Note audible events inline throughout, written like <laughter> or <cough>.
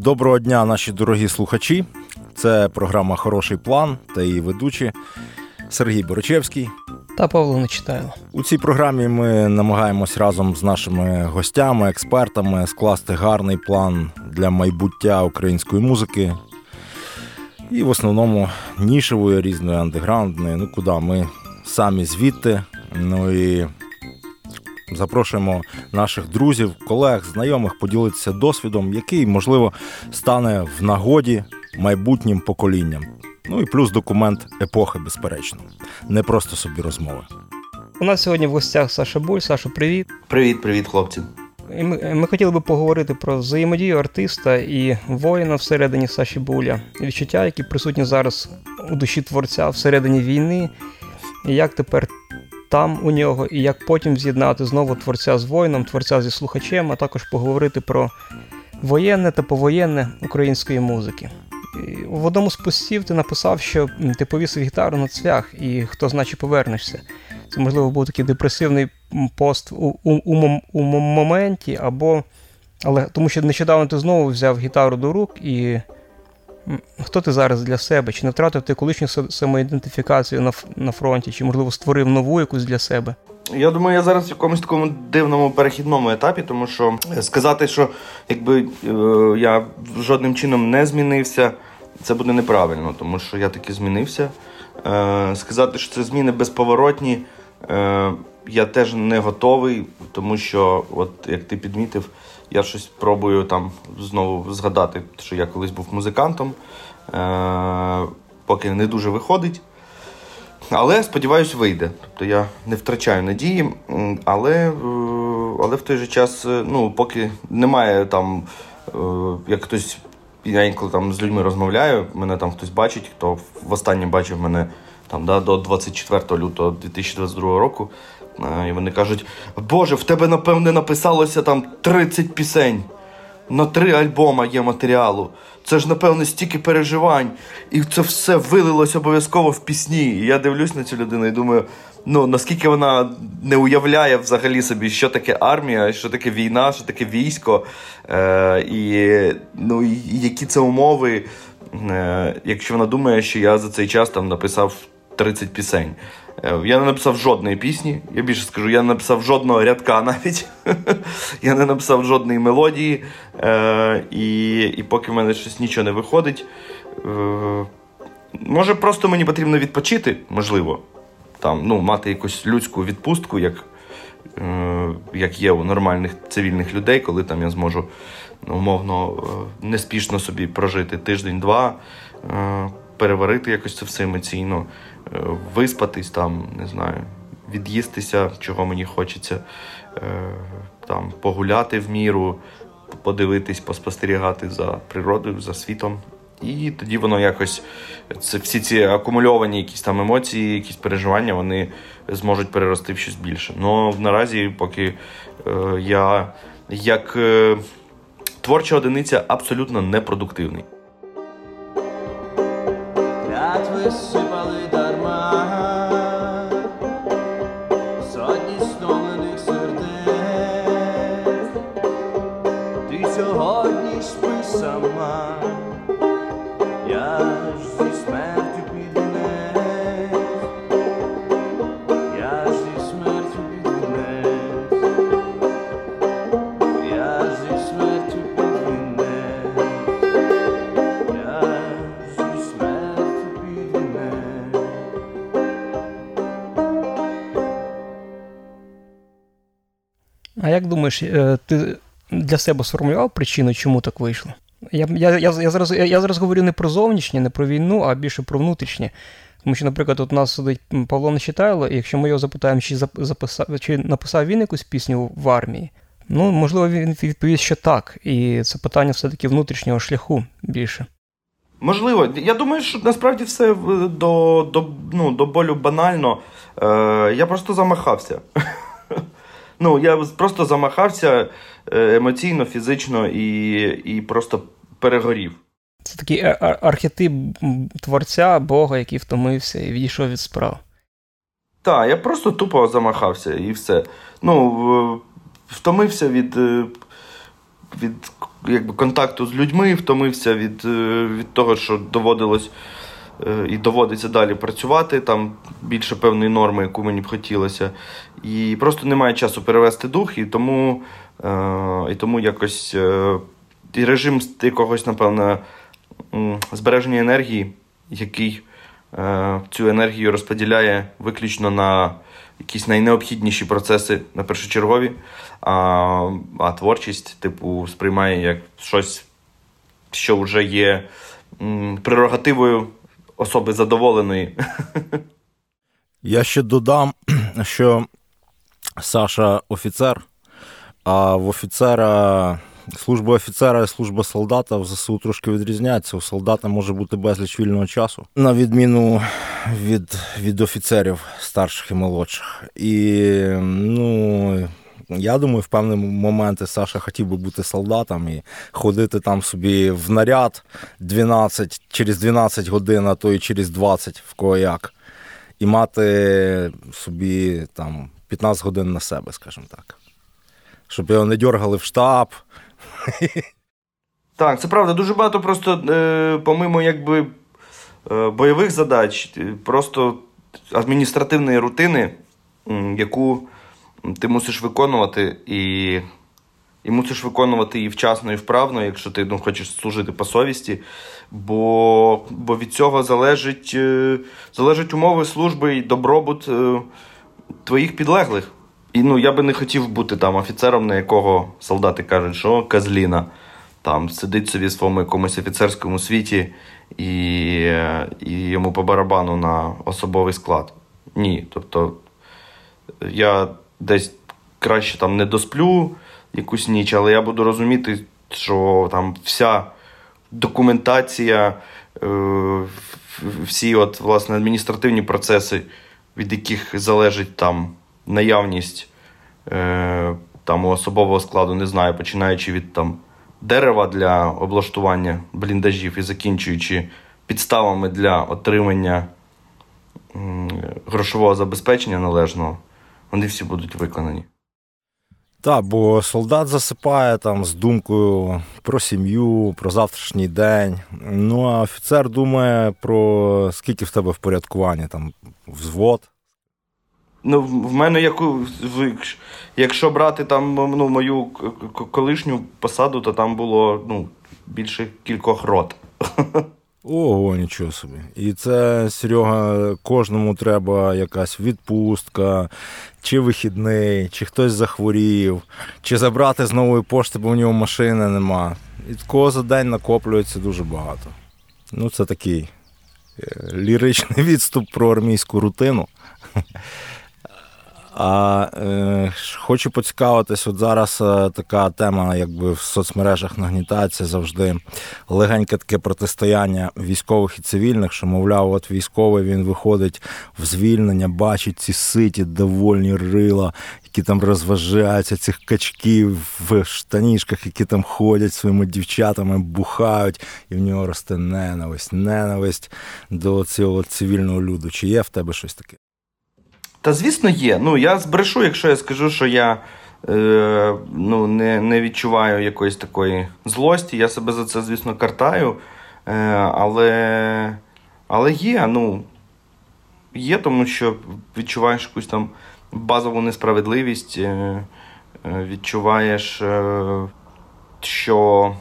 Доброго дня, наші дорогі слухачі. Це програма Хороший план та її ведучі Сергій Борочевський та Павло Нечитайло. У цій програмі ми намагаємось разом з нашими гостями, експертами скласти гарний план для майбуття української музики. І в основному нішевої, різної андеграундної. Ну куди ми самі звідти. Ну і запрошуємо наших друзів, колег, знайомих поділитися досвідом, який, можливо, стане в нагоді майбутнім поколінням. Ну і плюс документ епохи, безперечно, не просто собі розмови. У нас сьогодні в гостях Саша Буль. Саша, привіт. Привіт, привіт, хлопці. Ми ми хотіли би поговорити про взаємодію артиста і воїна всередині Саші Буля, відчуття, які присутні зараз у душі творця всередині війни, і як тепер там у нього, і як потім з'єднати знову творця з воїном, творця зі слухачем, а також поговорити про воєнне та повоєнне української музики. В одному з постів ти написав, що ти повісив гітару на цвях, і хто значить повернешся. Це, можливо, був такий депресивний пост у у, у, у моменті, або. Але тому що нещодавно ти знову взяв гітару до рук, і хто ти зараз для себе? Чи не втратив ти колишню самоідентифікацію на на фронті, чи, можливо, створив нову якусь для себе? Я думаю, я зараз в якомусь такому дивному перехідному етапі, тому що сказати, що якби е, я жодним чином не змінився, це буде неправильно, тому що я таки змінився. Е, сказати, що це зміни безповоротні, е, я теж не готовий, тому що, от як ти підмітив, я щось пробую там знову згадати, що я колись був музикантом, поки не дуже виходить. Але сподіваюся, вийде. Тобто я не втрачаю надії, але е, але в той же час, е, ну, поки немає там, е, як хтось, я інколи там з людьми розмовляю, мене там хтось бачить, хто востаннє бачив мене там да, до 24 лютого 2022 року. І вони кажуть: Боже, в тебе, напевне, написалося там 30 пісень. На три альбома є матеріалу. Це ж, напевно, стільки переживань. І це все вилилось обов'язково в пісні. І я дивлюсь на цю людину і думаю, ну наскільки вона не уявляє взагалі собі, що таке армія, що таке війна, що таке військо, е, і ну, і які це умови. Е, Якщо вона думає, що я за цей час там написав 30 пісень. Е, я не написав жодної пісні, я більше скажу, я не написав жодного рядка <laughs> навіть. я не написав жодної мелодії. Е, І і поки в мене щось нічого не виходить. Е, Може, просто мені потрібно відпочити, можливо. Там, ну, Мати якусь людську відпустку, як як є у нормальних цивільних людей, коли там я зможу умовно е, неспішно собі прожити тиждень-два, переварити якось це все емоційно. Е, виспатись, там, не знаю, від'їстися, чого мені хочеться, е, там, погуляти в міру, подивитись, поспостерігати за природою, за світом. І тоді воно якось це всі ці акумульовані якісь там емоції, якісь переживання, вони зможуть перерости в щось більше. Ну наразі, поки е, я як е, творча одиниця абсолютно непродуктивний. Думаєш, е, ти для себе сформулював причину, чому так вийшло? Я я, я, я, зараз я, зараз говорю не про зовнішнє, не про війну, а більше про внутрішнє. Тому що, наприклад, от нас сидить Павло Нечитайло, і якщо ми його запитаємо, чи записав, чи написав він якусь пісню в армії, ну, можливо, він відповість, що так. І це питання все-таки внутрішнього шляху більше. Можливо, я думаю, що насправді все до до, ну, до болю банально. Е, Я просто замахався. Ну, я просто замахався е, емоційно, фізично і, і просто перегорів. Це такий е, архетип творця, Бога, який втомився і відійшов від справ. Так, я просто тупо замахався і все. Ну, втомився від від якби, контакту з людьми, втомився від, від того, що доводилось. І доводиться далі працювати, там більше певної норми, яку мені б хотілося. І просто немає часу перевести дух, і тому і тому якось і режим якогось, напевно, збереження енергії, який е, цю енергію розподіляє виключно на якісь найнеобхідніші процеси на першочергові, а, а творчість, типу, сприймає як щось, що вже є прерогативою особи задоволеної. Я ще додам, <clears throat> що Саша офіцер, а в офіцера Служба офіцера і служба солдата в ЗСУ трошки відрізняється. У солдата може бути безліч вільного часу, на відміну від від офіцерів старших і молодших. І ну. Я думаю, в певні моменти Саша хотів би бути солдатом і ходити там собі в наряд 12, через 12 годин, а то і через 20 в кого як. І мати собі там 15 годин на себе, скажімо так. Щоб його не дергали в штаб, так, це правда. Дуже багато просто, е, помимо якби е, бойових задач, е, просто адміністративної рутини, яку ти мусиш виконувати, і і мусиш виконувати її вчасно і вправно, якщо ти ну, хочеш служити по совісті. Бо бо від цього залежить залежить умови служби і добробут твоїх підлеглих. І ну, я би не хотів бути там офіцером, на якого солдати кажуть, що Казліна там сидить собі в своєму якомусь офіцерському світі і і йому по барабану на особовий склад. Ні. Тобто я десь краще там не досплю якусь ніч, але я буду розуміти, що там вся документація, е, всі от, власне, адміністративні процеси, від яких залежить там наявність е, там у особового складу, не знаю, починаючи від там дерева для облаштування бліндажів і закінчуючи підставами для отримання грошового забезпечення належного, вони всі будуть виконані. Так, бо солдат засипає там з думкою про сім'ю, про завтрашній день. Ну а офіцер думає про скільки в тебе впорядкування, там взвод, Ну, в мене яку якщо брати там ну, мою колишню посаду, то там було ну, більше кількох рот. <laughs> Ого, нічого собі. І це, Серега, кожному треба якась відпустка, чи вихідний, чи хтось захворів, чи забрати з нової пошти, бо у нього машини нема. І такого за день накоплюється дуже багато. Ну, це такий е, ліричний <laughs> відступ про армійську рутину. А е, хочу поцікавитись, от зараз е, така тема, якби в соцмережах нагнітається завжди легеньке таке протистояння військових і цивільних, що, мовляв, от військовий він виходить в звільнення, бачить ці ситі, довольні рила, які там розважаються, цих качків в штанішках, які там ходять своїми дівчатами, бухають, і в нього росте ненависть, ненависть до цього цивільного люду. Чи є в тебе щось таке? Та звісно, є. Ну, я збрешу, якщо я скажу, що я е, ну, не не відчуваю якоїсь такої злості. Я себе за це, звісно, картаю. Е, Але але є, ну, є, тому що відчуваєш якусь там базову несправедливість, е, е відчуваєш, е, що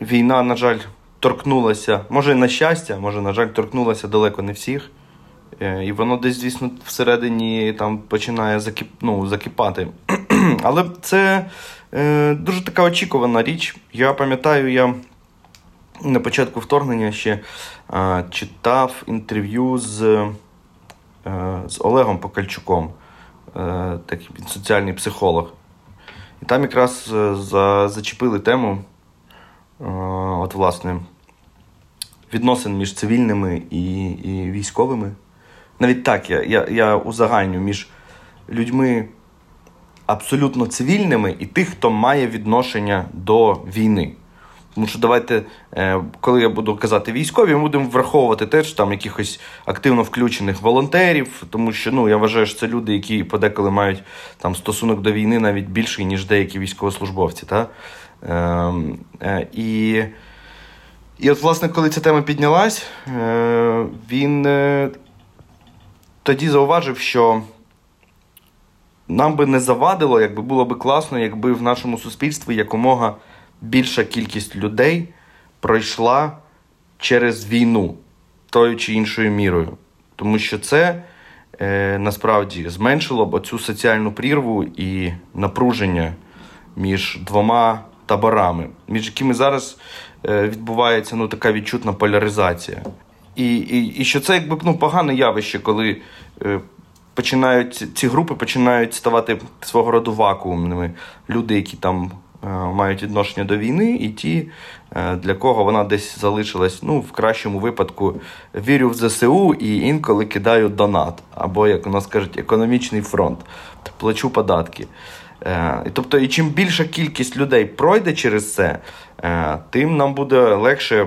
війна, на жаль, торкнулася, може, на щастя, може, на жаль, торкнулася далеко не всіх. Е, і воно десь, звісно, всередині там починає закип, ну, закипати. <clears throat> Але це е, дуже така очікувана річ. Я пам'ятаю, я на початку вторгнення ще е, читав інтерв'ю з е, з Олегом Покальчуком, е, такий соціальний психолог. І там якраз е, за, зачепили тему от, власне, відносин між цивільними і, і військовими навіть так я, я, я узагальню між людьми абсолютно цивільними і тих, хто має відношення до війни. Тому що давайте, е, коли я буду казати військові, ми будемо враховувати теж там якихось активно включених волонтерів, тому що ну, я вважаю, що це люди, які подеколи мають там стосунок до війни навіть більший, ніж деякі військовослужбовці. Та? Ем, і і от, власне, коли ця тема піднялась, він тоді зауважив, що нам би не завадило, якби було би класно, якби в нашому суспільстві якомога більша кількість людей пройшла через війну тою чи іншою мірою. Тому що це е, насправді зменшило б оцю соціальну прірву і напруження між двома таборами, між якими зараз е, відбувається ну, така відчутна поляризація. І і, і що це якби ну, погане явище, коли е, починають ці групи починають ставати свого роду вакуумними. Люди, які там е, мають відношення до війни, і ті, е, для кого вона десь залишилась, ну, в кращому випадку, вірю в ЗСУ і інколи кидаю донат. Або, як у нас кажуть, економічний фронт, плачу податки. Е, тобто, і чим більша кількість людей пройде через це, тим нам буде легше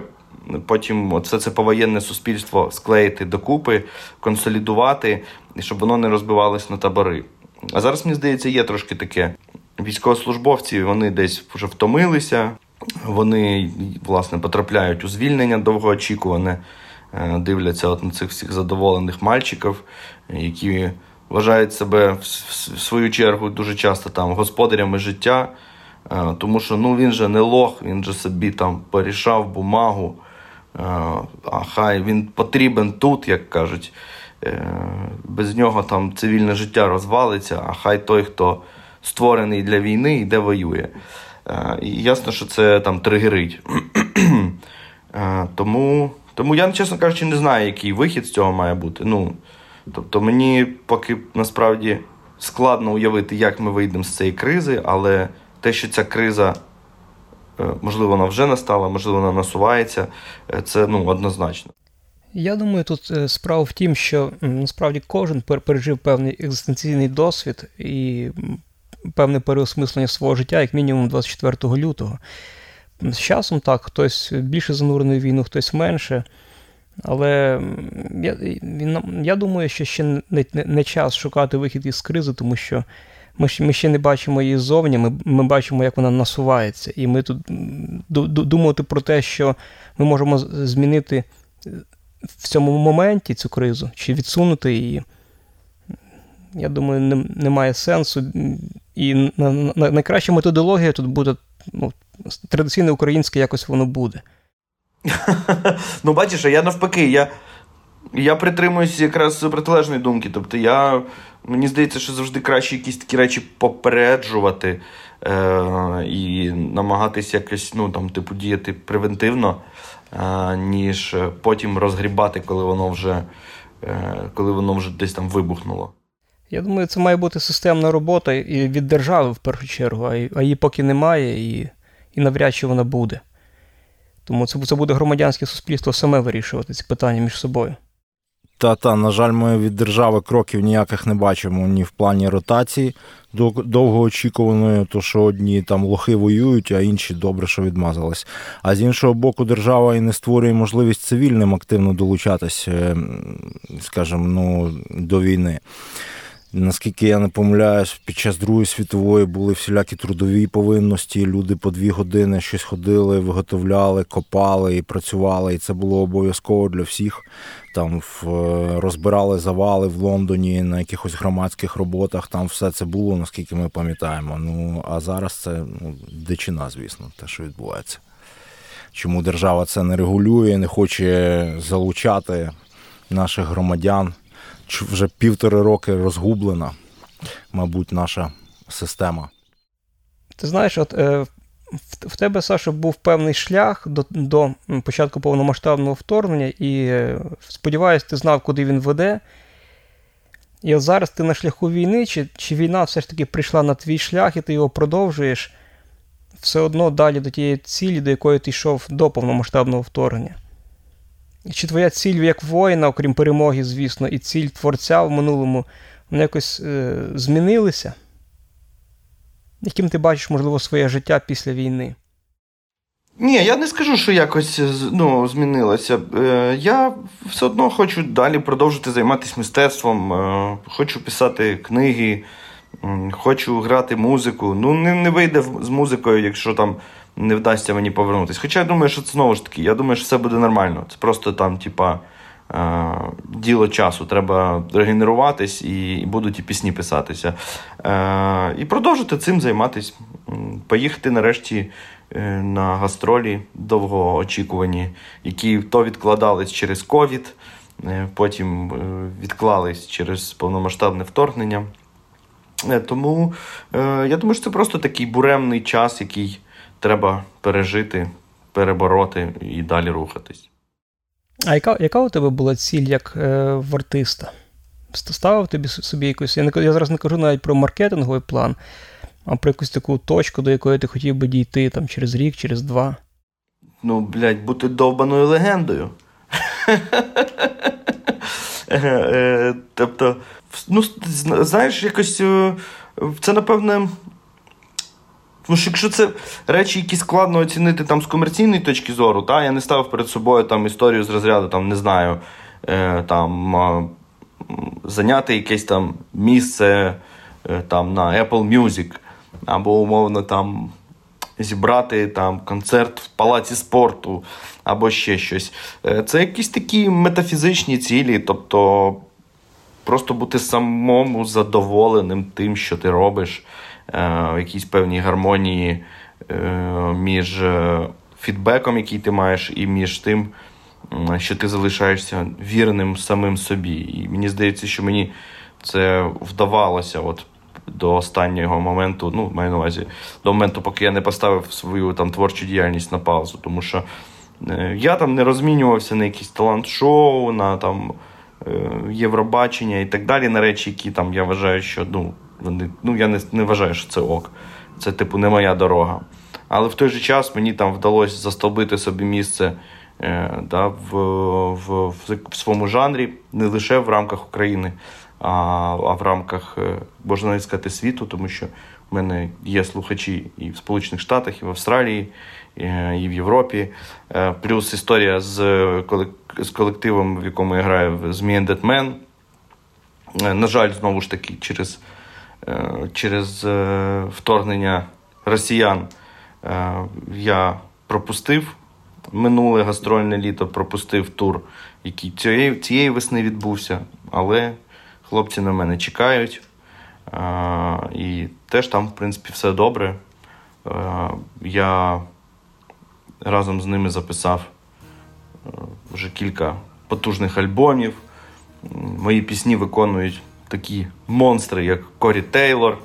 потім все це повоєнне суспільство склеїти докупи, консолідувати, щоб воно не розбивалось на табори. А зараз, мені здається, є трошки таке. Військовослужбовці вони десь вже втомилися, вони власне потрапляють у звільнення довгоочікуване, е, дивляться от на цих всіх задоволених мальчиків, які вважають себе в свою чергу дуже часто там господарями життя. Е, тому що ну він же не лох, він же собі там порішав бумагу, а хай він потрібен тут, як кажуть. Е, без нього там цивільне життя розвалиться, а хай той, хто створений для війни, йде воює. Е, і ясно, що це там тригерить. <clears throat> Е, тому тому я, чесно кажучи, не знаю, який вихід з цього має бути. Ну, Тобто мені поки насправді складно уявити, як ми вийдемо з цієї кризи, але те, що ця криза можливо, вона вже настала, можливо, вона насувається. Е, це ну, однозначно. Я думаю, тут е, справа в тім, що насправді кожен пережив певний екзистенційний досвід і певне переосмислення свого життя, як мінімум 24 лютого. З часом так, хтось більше занурений в війну, хтось менше. Але я я думаю, що ще не, не, не час шукати вихід із кризи, тому що ми ми ще не бачимо її ззовні, ми ми бачимо, як вона насувається. І ми тут думати про те, що ми можемо змінити в цьому моменті цю кризу чи відсунути її. Я думаю, не, немає сенсу. І на, на, найкраща методологія тут буде ну, традиційне українське, якось воно буде. <laughs> Ну, бачиш, а я навпаки, я я притримуюся якраз протилежної думки. Тобто, я, мені здається, що завжди краще якісь такі речі попереджувати е, і намагатися якось ну, там, типу, діяти превентивно, е, ніж потім розгрібати, коли воно вже е, коли воно вже десь там вибухнуло. Я думаю, це має бути системна робота і від держави в першу чергу, а її поки немає, і і навряд чи вона буде. Тому це, це буде громадянське суспільство саме вирішувати ці питання між собою. Та, та, на жаль, ми від держави кроків ніяких не бачимо ні в плані ротації довгоочікуваної, то що одні там лохи воюють, а інші добре, що відмазались. А з іншого боку, держава і не створює можливість цивільним активно долучатись, е, скажімо, ну, до війни. Наскільки я не помиляюсь, під час Другої світової були всілякі трудові повинності. Люди по дві години щось ходили, виготовляли, копали і працювали. І це було обов'язково для всіх. Там в, розбирали завали в Лондоні на якихось громадських роботах. Там все це було, наскільки ми пам'ятаємо. Ну а зараз це ну, дичина, звісно, те, що відбувається. Чому держава це не регулює, не хоче залучати наших громадян? Вже півтори роки розгублена, мабуть, наша система. Ти знаєш, от е, в тебе, Саша, був певний шлях до до початку повномасштабного вторгнення, і е, сподіваюся, ти знав, куди він веде. І от зараз ти на шляху війни, чи чи війна все ж таки прийшла на твій шлях, і ти його продовжуєш все одно далі до тієї цілі, до якої ти йшов до повномасштабного вторгнення. Чи твоя ціль як воїна, окрім перемоги, звісно, і ціль творця в минулому, вони якось е, змінилися? Яким ти бачиш, можливо, своє життя після війни? Ні, я не скажу, що якось е, ну, змінилося. Е, Я все одно хочу далі продовжити займатися мистецтвом, е, хочу писати книги, хочу грати музику. Ну, не не вийде з музикою, якщо там не вдасться мені повернутися. Хоча я думаю, що це знову ж таки, я думаю, що все буде нормально. Це просто там, типа, е, діло часу. Треба регенеруватись і будуть і пісні писатися. Е, і продовжити цим займатися. Поїхати нарешті е, на гастролі довгоочікувані, які то відкладались через ковід, потім відклались через повномасштабне вторгнення. Тому я думаю, що це просто такий буремний час, який треба пережити, перебороти і далі рухатись. А яка яка у тебе була ціль як е, в артиста? Ставив тобі собі якусь. Я не я зараз не кажу навіть про маркетинговий план, а про якусь таку точку, до якої ти хотів би дійти там через рік, через два. Ну, блядь, бути довбаною легендою. <laughs> Е, тобто, ну, знаєш, якось е, це, напевне, тому що якщо це речі, які складно оцінити там з комерційної точки зору, та, я не ставив перед собою там історію з розряду, там, не знаю, е, там, е, зайняти якесь там місце е, там, на Apple Music, або умовно там зібрати там концерт в палаці спорту, або ще щось. Е, це якісь такі метафізичні цілі, тобто просто бути самому задоволеним тим, що ти робиш. Е, якійсь певній гармонії е, між е, фідбеком, який ти маєш, і між тим, що ти залишаєшся вірним самим собі. І мені здається, що мені це вдавалося от до останнього моменту, ну, маю на увазі, до моменту, поки я не поставив свою там творчу діяльність на паузу. Тому що я там не розмінювався на якісь талант-шоу, на там Євробачення і так далі, на речі, які там я вважаю, що ну, вони, ну, Я не не вважаю, що це ок. Це, типу, не моя дорога. Але в той же час мені там вдалося застолбити собі місце е, да, в, в, в, в своєму жанрі, не лише в рамках України, а а в рамках, е, можна навіть сказати, світу, тому що в мене є слухачі і в Сполучених Штатах, і в Австралії, і, і в Європі. Е, плюс історія з з колективом, в якому я граю, з Me and That Man. Е, на жаль, знову ж таки, через. Е, через е, вторгнення росіян е, я пропустив минуле гастрольне літо, пропустив тур, який цієї, цієї весни відбувся, але хлопці на мене чекають. І теж там, в принципі, все добре. Я разом з ними записав вже кілька потужних альбомів. Мої пісні виконують такі монстри, як Корі Тейлор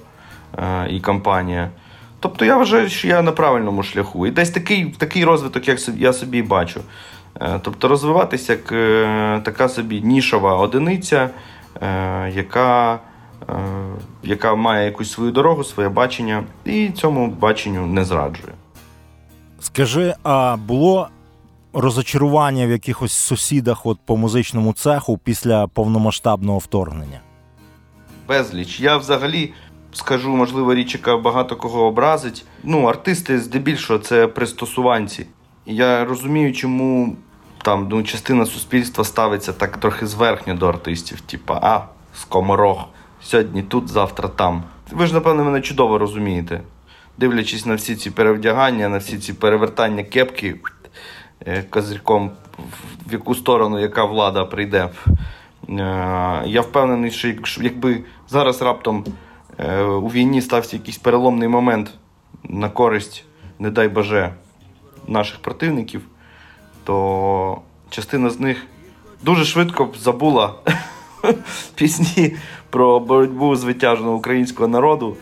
е, і компанія. Тобто я вважаю, що я на правильному шляху. І десь такий такий розвиток, як я собі бачу. Е, тобто розвиватися як е, така собі нішова одиниця, яка яка має якусь свою дорогу, своє бачення, і цьому баченню не зраджує. Скажи, а було розочарування в якихось сусідах от по музичному цеху після повномасштабного вторгнення? Безліч. Я взагалі скажу, можливо, річ, яка багато кого образить. Ну, артисти здебільшого це пристосуванці. Я розумію, чому там ну, частина суспільства ставиться так трохи зверхньо до артистів, типа а, скоморох, сьогодні тут, завтра там. Ви ж, напевно, мене чудово розумієте. Дивлячись на всі ці перевдягання, на всі ці перевертання кепки е, козирьком, в яку сторону яка влада прийде. Е, я впевнений, що якби зараз раптом е, у війні стався якийсь переломний момент на користь, не дай Боже, наших противників, то частина з них дуже швидко забула <laughs> пісні про боротьбу звитяжного українського народу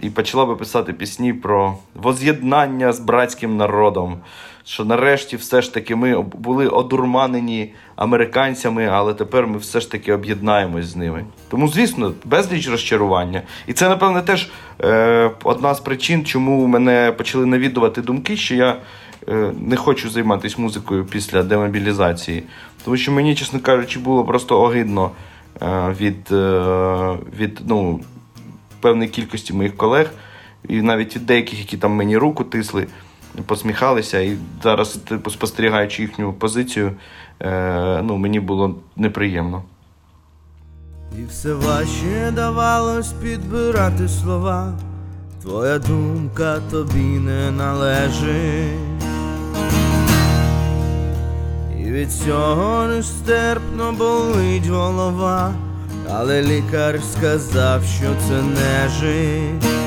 і почала би писати пісні про воз'єднання з братським народом що нарешті все ж таки ми були одурманені американцями, але тепер ми все ж таки об'єднаємось з ними. Тому, звісно, безліч розчарування. І це, напевне, теж е, одна з причин, чому мене почали навідувати думки, що я е, не хочу займатися музикою після демобілізації. Тому що мені, чесно кажучи, було просто огидно е, від, е, від ну, певної кількості моїх колег, і навіть від деяких, які там мені руку тисли посміхалися, і зараз, типу, спостерігаючи їхню позицію, е, ну, мені було неприємно. І все важче давалось підбирати слова. твоя думка тобі не належить, і від цього нестерпно болить голова, але лікар сказав, що це не жить.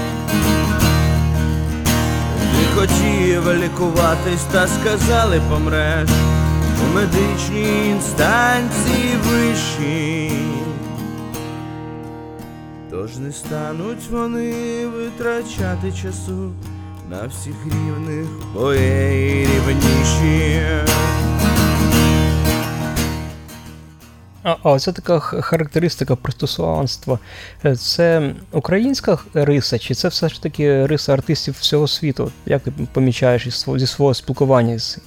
Хотів лікуватись, та сказали помреш у медичній інстанції вищій. Тож не стануть вони витрачати часу на всіх рівних, бо є і рівніші. А, це така характеристика пристосуванства. Е, це українська риса, чи це все ж таки риса артистів всього світу? Як ти помічаєш зі свого спілкування з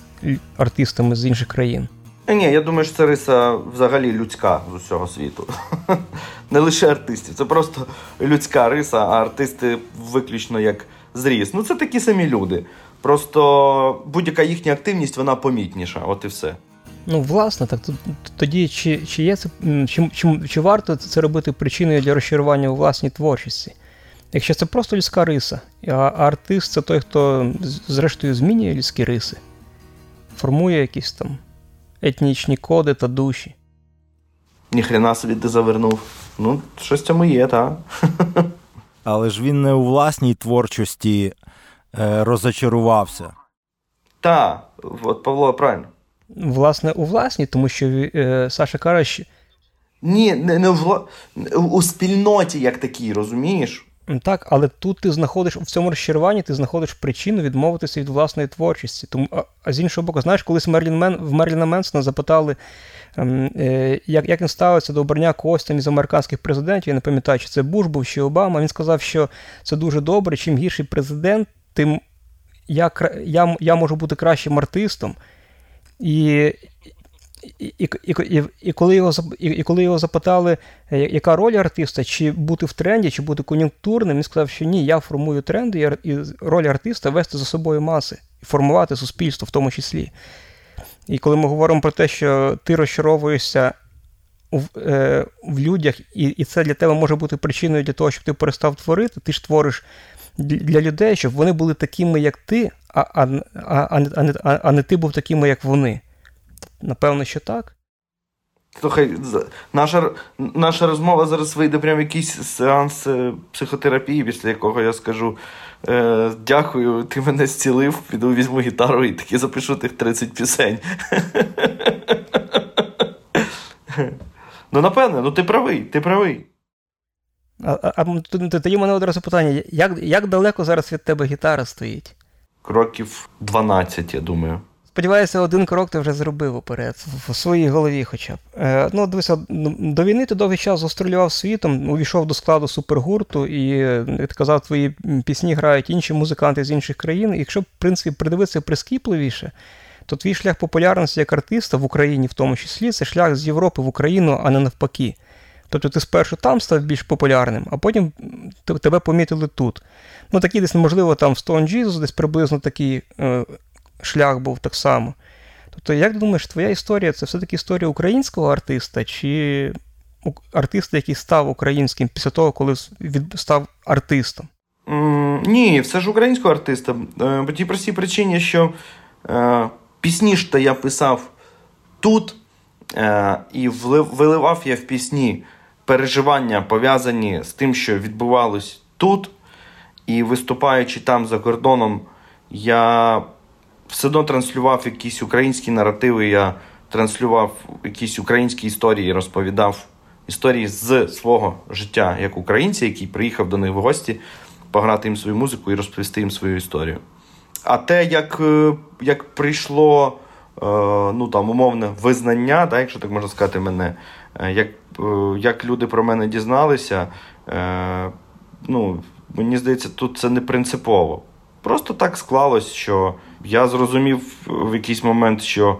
артистами з інших країн? Е, ні, я думаю, що це риса взагалі людська з усього світу. <laughs> Не лише артистів, це просто людська риса, а артисти виключно як зріс. Ну, це такі самі люди. Просто будь-яка їхня активність вона помітніша, от і все. Ну, власне, так тоді чи чи є це чи, чи, чи варто це робити причиною для розчарування у власній творчості? Якщо це просто людська риса, а артист це той, хто зрештою змінює людські риси, формує якісь там етнічні коди та душі. Ніхрена собі ти завернув. Ну, щось цьому є, так. <laughs> Але ж він не у власній творчості е, розочарувався. Так, от Павло, правильно. Власне, у власній, тому що е, Саша каже, Ні, не, не в, у спільноті як такій, розумієш? Так, але тут ти знаходиш в цьому розчаруванні, ти знаходиш причину відмовитися від власної творчості. Тому, а, а з іншого боку, знаєш, колись Мерлін Мен, в Мерліна Менсона запитали, ем, е, як як він ставиться до обрання костям із американських президентів. Я не пам'ятаю, чи це Буш був чи Обама. Він сказав, що це дуже добре. Чим гірший президент, тим я я, я можу бути кращим артистом. І і і, і, коли його і, коли його запитали, е, яка роль артиста, чи бути в тренді, чи бути кон'юнктурним, він сказав, що ні, я формую тренди, і роль артиста вести за собою маси і формувати суспільство в тому числі. І коли ми говоримо про те, що ти розчаровуєшся в, е, в людях, і і це для тебе може бути причиною для того, щоб ти перестав творити, ти ж твориш для людей, щоб вони були такими, як ти, а, а, а, а, не, а, не ти був такими, як вони. Напевно, що так. Слухай, наша наша розмова зараз вийде прямо якийсь сеанс е, психотерапії, після якого я скажу е, дякую, ти мене зцілив, піду візьму гітару і таки запишу тих 30 пісень. <laughs> Ну, напевне, ну ти правий, ти правий. А, а, тоді в мене одразу питання: як як далеко зараз від тебе гітара стоїть? Кроків 12, я думаю. Сподіваюся, один крок ти вже зробив уперед, в своїй голові хоча б. Е, ну, дивися, До війни ти довгий час гастролював світом, увійшов до складу супергурту, і, як ти казав, твої пісні грають інші музиканти з інших країн. І якщо, в принципі, придивитися прискіпливіше, то твій шлях популярності як артиста в Україні, в тому числі, це шлях з Європи в Україну, а не навпаки. Тобто ти спершу там став більш популярним, а потім тебе помітили тут. Ну, такі десь, можливо, там в Stone Jesus, десь приблизно такий е, шлях був так само. Тобто, як ти думаєш, твоя історія це все-таки історія українського артиста, чи артиста, який став українським після того, коли став артистом? Mm, ні, все ж українського артиста. Е, по тій простій причині, що е, пісні ж то я писав тут, е, і виливав я в пісні переживання, пов'язані з тим, що відбувалось тут. І виступаючи там за кордоном, я все одно транслював якісь українські наративи, я транслював якісь українські історії, розповідав історії з свого життя як українця, який приїхав до них в гості, пограти їм свою музику і розповісти їм свою історію. А те, як е, як прийшло е, ну там умовне визнання, так, якщо так можна сказати, мене, як як люди про мене дізналися, ну, мені здається, тут це не принципово. Просто так склалось, що я зрозумів в якийсь момент, що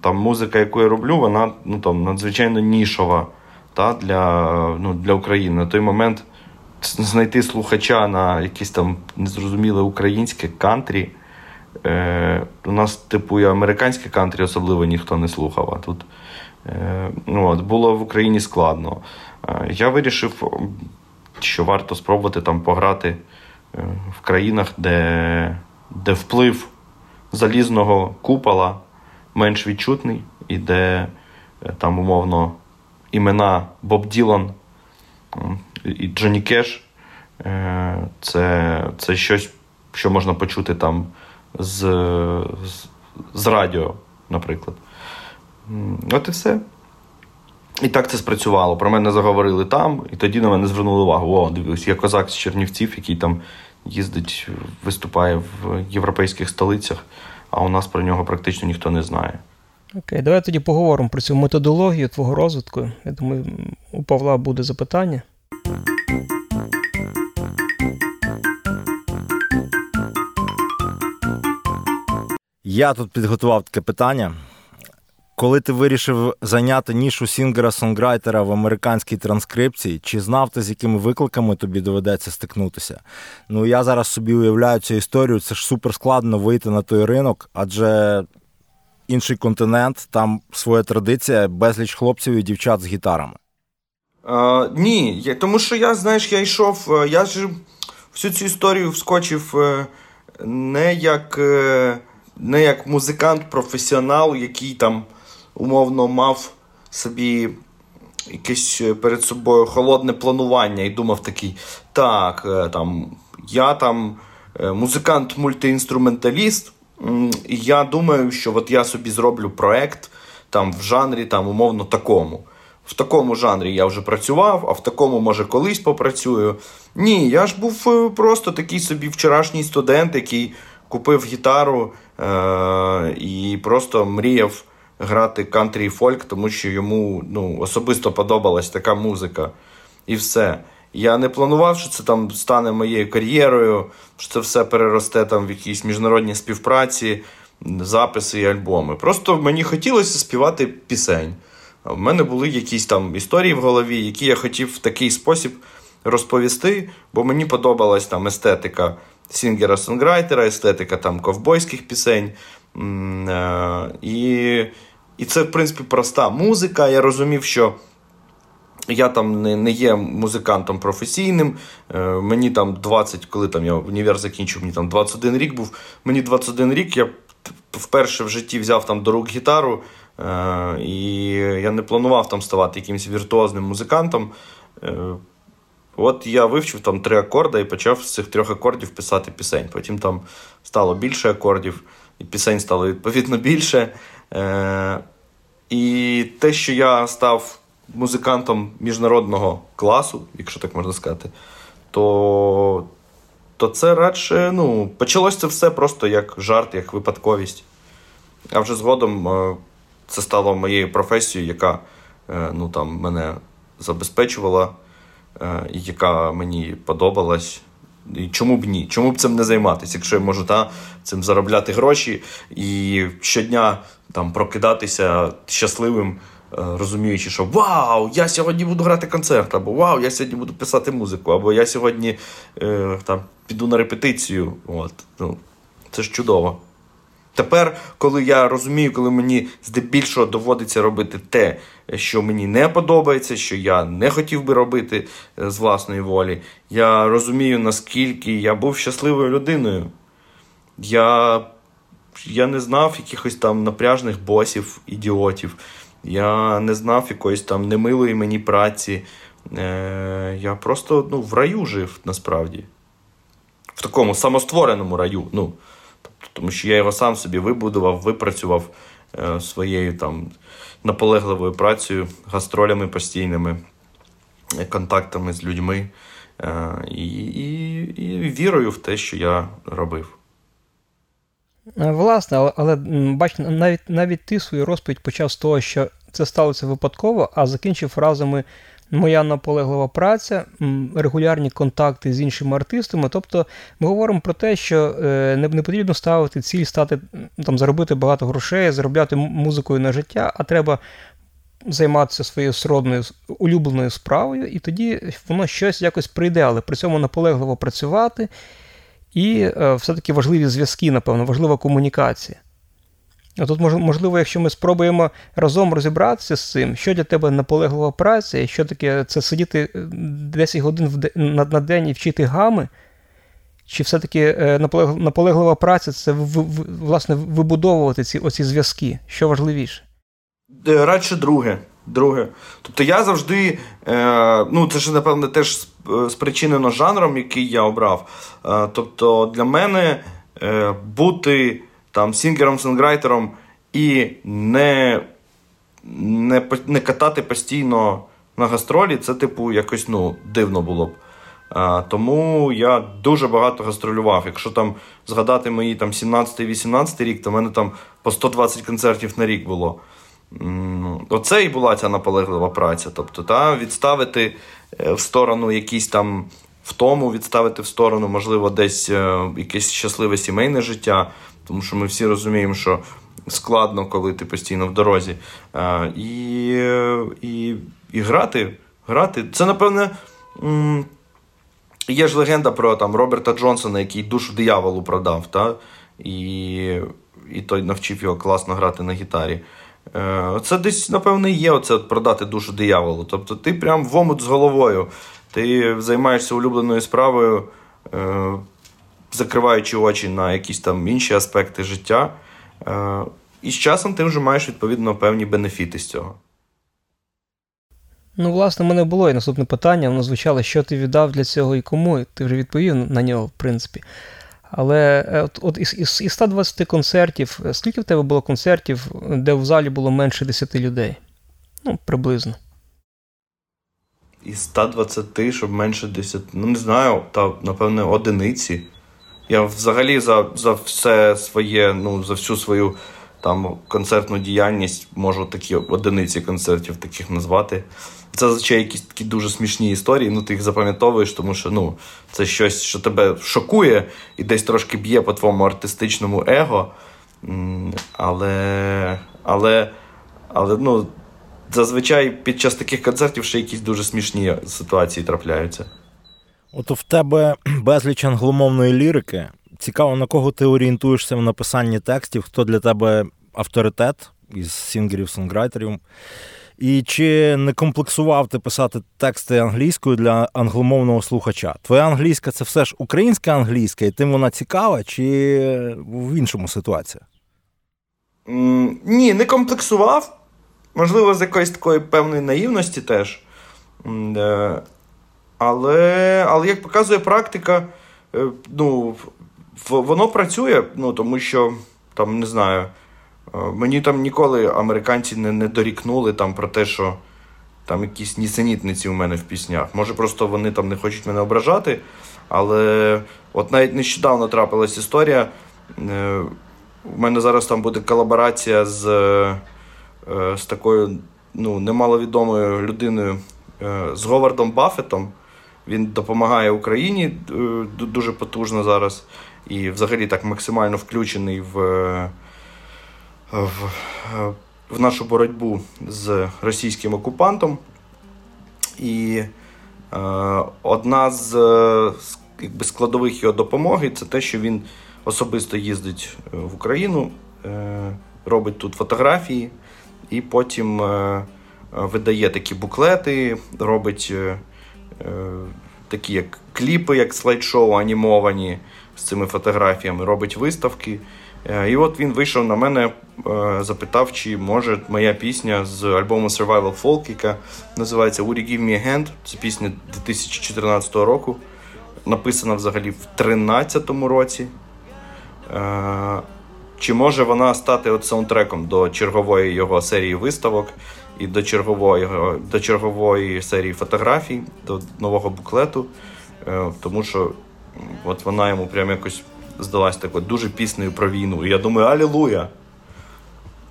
там музика, яку я роблю, вона ну, там, надзвичайно нішова та, для ну, для України. На той момент знайти слухача на якесь там незрозуміле українське кантрі. Е, У нас, типу, і американське кантрі особливо ніхто не слухав. А тут е, от, було в Україні складно. Е, Я вирішив, що варто спробувати там пограти. в країнах, де, де вплив залізного купола менш відчутний, і де е, там умовно імена Боб Ділан і Джонні Кеш це, це щось, що можна почути там з, з, з радіо, наприклад. От і все. І так це спрацювало. Про мене заговорили там, і тоді на мене звернули увагу. О, дивись, я козак з Чернівців, який там їздить, виступає в європейських столицях, а у нас про нього практично ніхто не знає. Окей, давай тоді поговоримо про цю методологію твого розвитку. Я думаю, у Павла буде запитання. Я тут підготував таке питання. Коли ти вирішив зайняти нішу сінгера-сонграйтера в американській транскрипції, чи знав ти, з якими викликами тобі доведеться стикнутися? Ну я зараз собі уявляю цю історію. Це ж супер складно вийти на той ринок, адже інший континент, там своя традиція, безліч хлопців і дівчат з гітарами. А, Ні, тому що я, знаєш, я йшов, е, я ж всю цю історію вскочив е, не як е, не як музикант, професіонал, який там умовно мав собі якесь перед собою холодне планування і думав такий, так, там, я там музикант-мультиінструменталіст, і я думаю, що от я собі зроблю проект там в жанрі там умовно такому. В такому жанрі я вже працював, а в такому, може, колись попрацюю. Ні, я ж був е, просто такий собі вчорашній студент, який купив гітару е- і просто мріяв грати кантрі фольк, тому що йому ну, особисто подобалась така музика. І все. Я не планував, що це там стане моєю кар'єрою, що це все переросте там в якісь міжнародні співпраці, записи і альбоми. Просто мені хотілося співати пісень. В мене були якісь там історії в голові, які я хотів в такий спосіб розповісти, бо мені подобалась там естетика сінгера-сонграйтера, естетика там ковбойських пісень. Е, і і це, в принципі, проста музика. Я розумів, що я там не не є музикантом професійним. Е, Мені там 20, коли там я універ закінчив, мені там 21 рік був. Мені 21 рік я вперше в житті взяв там до рук гітару. Е, І я не планував там ставати якимось віртуозним музикантом. Е, От я вивчив там три акорди і почав з цих трьох акордів писати пісень. Потім там стало більше акордів, і пісень стало відповідно більше. Е, І те, що я став музикантом міжнародного класу, якщо так можна сказати, то то це радше ну, почалося це все просто як жарт, як випадковість. А вже згодом е, це стало моєю професією, яка е, ну, там, мене забезпечувала, яка мені подобалась. І Чому б ні? Чому б цим не займатися, якщо я можу та, цим заробляти гроші і щодня там прокидатися щасливим, е, розуміючи, що Вау, я сьогодні буду грати концерт, або Вау, я сьогодні буду писати музику, або я сьогодні е, там, піду на репетицію. От. Ну, Це ж чудово. Тепер, коли я розумію, коли мені здебільшого доводиться робити те, що мені не подобається, що я не хотів би робити е, з власної волі, я розумію, наскільки я був щасливою людиною. Я я не знав якихось там напряжних босів, ідіотів. Я не знав якоїсь там немилої мені праці. Е, Я просто ну, в раю жив насправді. В такому самоствореному раю. ну, тому що я його сам собі вибудував, випрацював е, своєю там наполегливою працею, гастролями постійними, е, контактами з людьми е, і, і, і вірою в те, що я робив. Власне, але, але бач, навіть навіть ти свою розповідь почав з того, що це сталося випадково, а закінчив фразами моя наполеглива праця, регулярні контакти з іншими артистами. Тобто ми говоримо про те, що е, не потрібно ставити ціль стати там, заробити багато грошей, заробляти музикою на життя, а треба займатися своєю сродною улюбленою справою, і тоді воно щось якось прийде, але при цьому наполегливо працювати. І е, все-таки важливі зв'язки, напевно, важлива комунікація. Тут, можливо, якщо ми спробуємо разом розібратися з цим, що для тебе наполеглива праця, і що таке це сидіти 10 е, годин на день і вчити гами, Чи все-таки е, наполеглива праця це власне вибудовувати ці оці зв'язки? Що важливіше? Радше друге. Друге. Тобто я завжди, е, ну це ж, напевне, теж спричинено жанром, який я обрав. Е, тобто для мене е, бути там сінгером-сонграйтером і не, не, не катати постійно на гастролі, це, типу, якось ну, дивно було б. А, Тому я дуже багато гастролював. Якщо там згадати мої там 17-18 рік, то в мене там по 120 концертів на рік було. Оце і була ця наполеглива праця. Тобто, та, відставити е, в сторону якісь там втому, відставити в сторону, можливо, десь е, якесь щасливе сімейне життя, тому що ми всі розуміємо, що складно, коли ти постійно в дорозі. І і, і грати. грати. Це, напевне, є ж легенда про там, Роберта Джонсона, який душу дияволу продав. Та? І і той навчив його класно грати на гітарі. Е, це десь, напевне, є оце продати душу дияволу. Тобто ти прям в омут з головою. Ти займаєшся улюбленою справою, е, закриваючи очі на якісь там інші аспекти життя. Е, і з часом ти вже маєш відповідно певні бенефіти з цього. Ну, власне, в мене було і наступне питання. Воно звучало, що ти віддав для цього і кому. Ти вже відповів на нього, в принципі. Але е, от, от із, із, із 120 концертів, е, скільки в тебе було концертів, де в залі було менше 10 людей? Ну, приблизно. Із 120, щоб менше 10. Ну, не знаю, та, напевне, одиниці. Я взагалі за за все своє, ну, за всю свою там концертну діяльність можу такі одиниці концертів таких назвати. Це зазвичай якісь такі дуже смішні історії, ну ти їх запам'ятовуєш, тому що ну, це щось, що тебе шокує і десь трошки б'є по твоєму артистичному его. Але але, але ну, зазвичай під час таких концертів ще якісь дуже смішні ситуації трапляються. От в тебе <clears throat> безліч англомовної лірики. Цікаво, на кого ти орієнтуєшся в написанні текстів, хто для тебе авторитет із сінгерів-сонграйтерів. І чи не комплексував ти писати тексти англійською для англомовного слухача? Твоя англійська це все ж українська англійська, і тим вона цікава, чи в іншому ситуація? Ні, не комплексував. Можливо, з якоїсь такої певної наївності теж. Mm, але, але як показує практика, е, ну, воно працює, ну, тому що там не знаю. Е, мені там ніколи американці не не дорікнули там про те, що там якісь нісенітниці у мене в піснях. Може, просто вони там не хочуть мене ображати. Але от навіть нещодавно трапилась історія. Е, у мене зараз там буде колаборація з е, з такою ну, немаловідомою людиною, з Говардом Баффетом. Він допомагає Україні дуже потужно зараз і взагалі так максимально включений в в, в нашу боротьбу з російським окупантом. І е, одна з якби, складових його допомоги це те, що він особисто їздить е, в Україну, е, робить тут фотографії і потім е, видає такі буклети, робить е, е, такі як кліпи, як слайд-шоу анімовані з цими фотографіями, робить виставки. Е, і от він вийшов на мене, е, запитав, чи може моя пісня з альбому Survival Folk, яка називається Would you give me a hand? Це пісня 2014 року. Написана взагалі в 2013 році. Е, чи може вона стати от саундтреком до чергової його серії виставок і до чергової до чергової серії фотографій, до нового буклету? Тому що от вона йому прям якось здалась такою дуже піснею про війну. І я думаю, алілуя.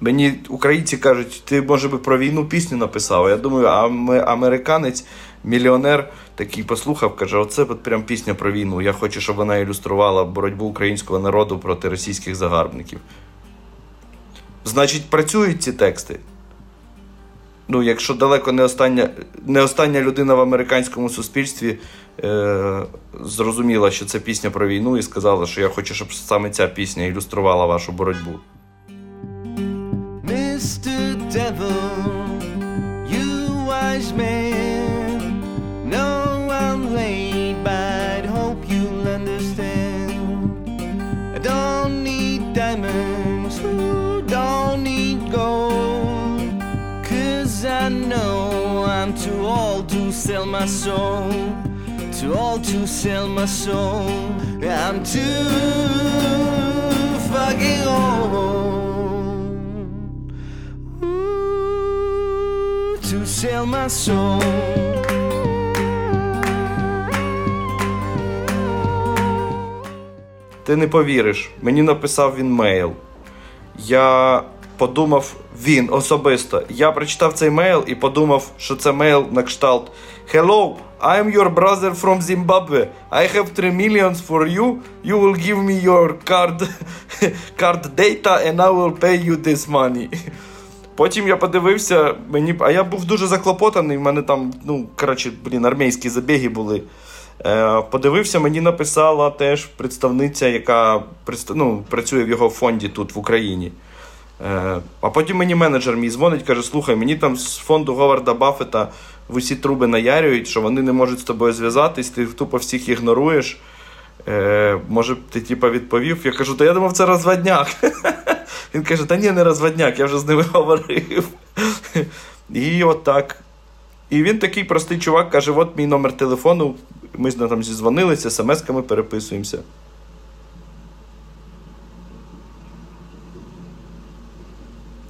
Мені українці кажуть, ти може би про війну пісню написав. Я думаю, а американець, мільйонер такий послухав, каже: оце от прям пісня про війну. Я хочу, щоб вона ілюструвала боротьбу українського народу проти російських загарбників. Значить, працюють ці тексти. Ну, якщо далеко не остання не остання людина в американському суспільстві е, зрозуміла, що це пісня про війну, і сказала, що я хочу, щоб саме ця пісня ілюструвала вашу боротьбу. Mr. Devil, you wise man, sell my soul. Too old to sell my soul. I'm too fucking old Ooh, to sell my soul. Ти не повіриш, мені написав він мейл. Я подумав, він особисто. Я прочитав цей мейл і подумав, що це мейл на кшталт. Hello, I'm your brother from Zimbabwe. I have 3 millions for you. You will give me your card, <laughs> card data and I will pay you this money. Потім я подивився, мені, а я був дуже заклопотаний, в мене там, ну, коротше, блін, армійські забіги були. Е, подивився, мені написала теж представниця, яка ну, працює в його фонді тут в Україні. Е, а потім мені менеджер мій дзвонить, каже: слухай, мені там з фонду Говарда Баффета в усі труби наярюють, що вони не можуть з тобою зв'язатись, ти тупо всіх ігноруєш. Е, може ти типа відповів? Я кажу, та я думав, це розводняк. <laughs> Він каже, та ні, не розводняк, я вже з ними <laughs> говорив. І от так. І він такий простий чувак каже: от мій номер телефону, ми там зізвонилися, смс-ками переписуємося.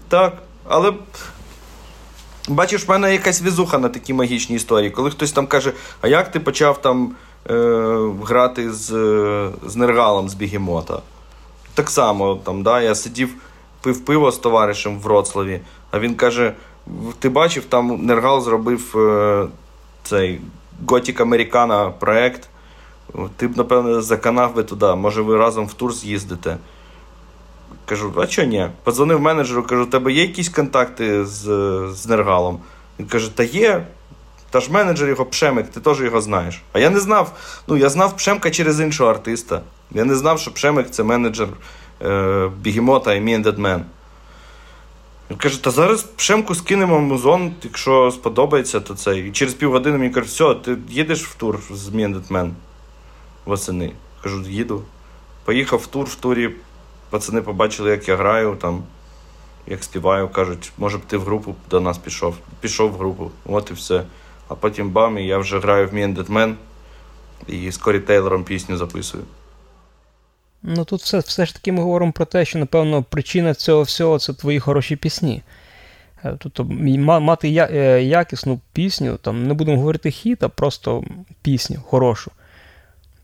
Так, але бачиш, в мене якась візуха на такі магічні історії. Коли хтось там каже, а як ти почав там е, грати з, з нергалом з бігемота? Так само, там, да, я сидів, пив пиво з товаришем в Вроцлаві, а він каже: ти бачив, там Нергал зробив е, цей Готік Американа проект. Ти б, напевно, заканав би туди, може ви разом в тур з'їздите. Кажу, а чого ні? Подзвонив менеджеру, кажу, у тебе є якісь контакти з, з Нергалом? Він каже, та є. Та ж менеджер його Пшемик, ти теж його знаєш. А я не знав. Ну, я знав Пшемка через іншого артиста. Я не знав, що Пшемик це менеджер е, Бігемота і Me and. Він каже, та зараз Пшемку скинемо музон, якщо сподобається, то це. І через півгодини мені каже, все, ти їдеш в тур з Me and восени. Кажу, їду. Поїхав в тур, в турі пацани побачили, як я граю, там, як співаю, кажуть, може б ти в групу до нас пішов. Пішов в групу, от і все. А потім бам, і я вже граю в Me Dead і з Корі Тейлором пісню записую. Ну тут все, все ж таки ми говоримо про те, що, напевно, причина цього всього це твої хороші пісні. Е, Тобто мати е, якісну пісню, там не будемо говорити хіт, а просто пісню хорошу.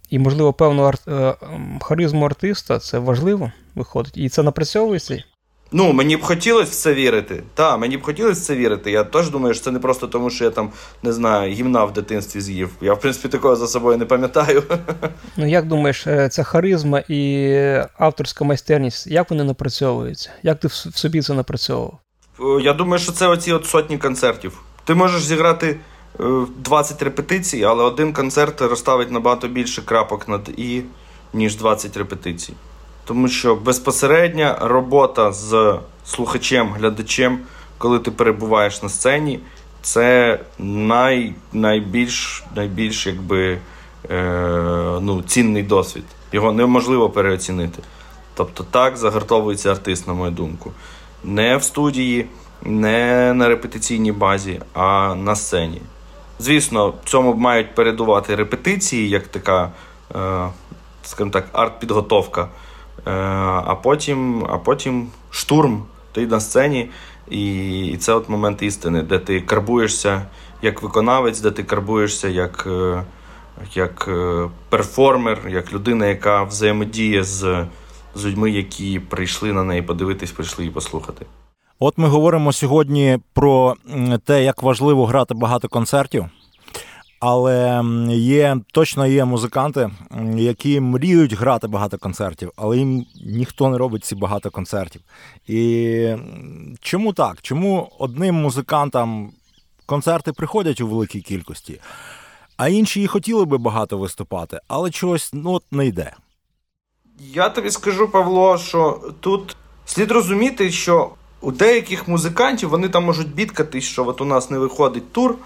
І, можливо, певну ар- е, харизму артиста це важливо виходить. І це напрацьовується. Ну, мені б хотілося в це вірити. Так, мені б хотілося в це вірити. Я теж думаю, що це не просто тому, що я там не знаю, гімна в дитинстві з'їв. Я, в принципі, такого за собою не пам'ятаю. <laughs> Ну, як думаєш, е, ця харизма і авторська майстерність, як вони напрацьовуються? Як ти в собі це напрацьовував? Е, Я думаю, що це оці от сотні концертів. Ти можеш зіграти е, 20 репетицій, але один концерт розставить набагато більше крапок над і, ніж 20 репетицій. Тому що безпосередня робота з слухачем, глядачем, коли ти перебуваєш на сцені, це най, найбільш, найбільш якби, е, ну, цінний досвід. Його неможливо переоцінити. Тобто так загартовується артист, на мою думку. Не в студії, не на репетиційній базі, а на сцені. Звісно, цьому мають передувати репетиції, як така, е, скажімо так, арт-підготовка. Е, а, потім, а потім штурм. Ти на сцені, і, і це от момент істини, де ти карбуєшся як виконавець, де ти карбуєшся як, е, як е, перформер, як людина, яка взаємодіє з, з людьми, які прийшли на неї подивитись, прийшли її послухати. От ми говоримо сьогодні про те, як важливо грати багато концертів. Але є точно є музиканти, які мріють грати багато концертів, але їм ніхто не робить ці багато концертів. І чому так? Чому одним музикантам концерти приходять у великій кількості, а інші і хотіли би багато виступати, але чогось ну, от не йде. Я тобі скажу, Павло, що тут слід розуміти, що у деяких музикантів вони там можуть бідкатись, що от у нас не виходить тур.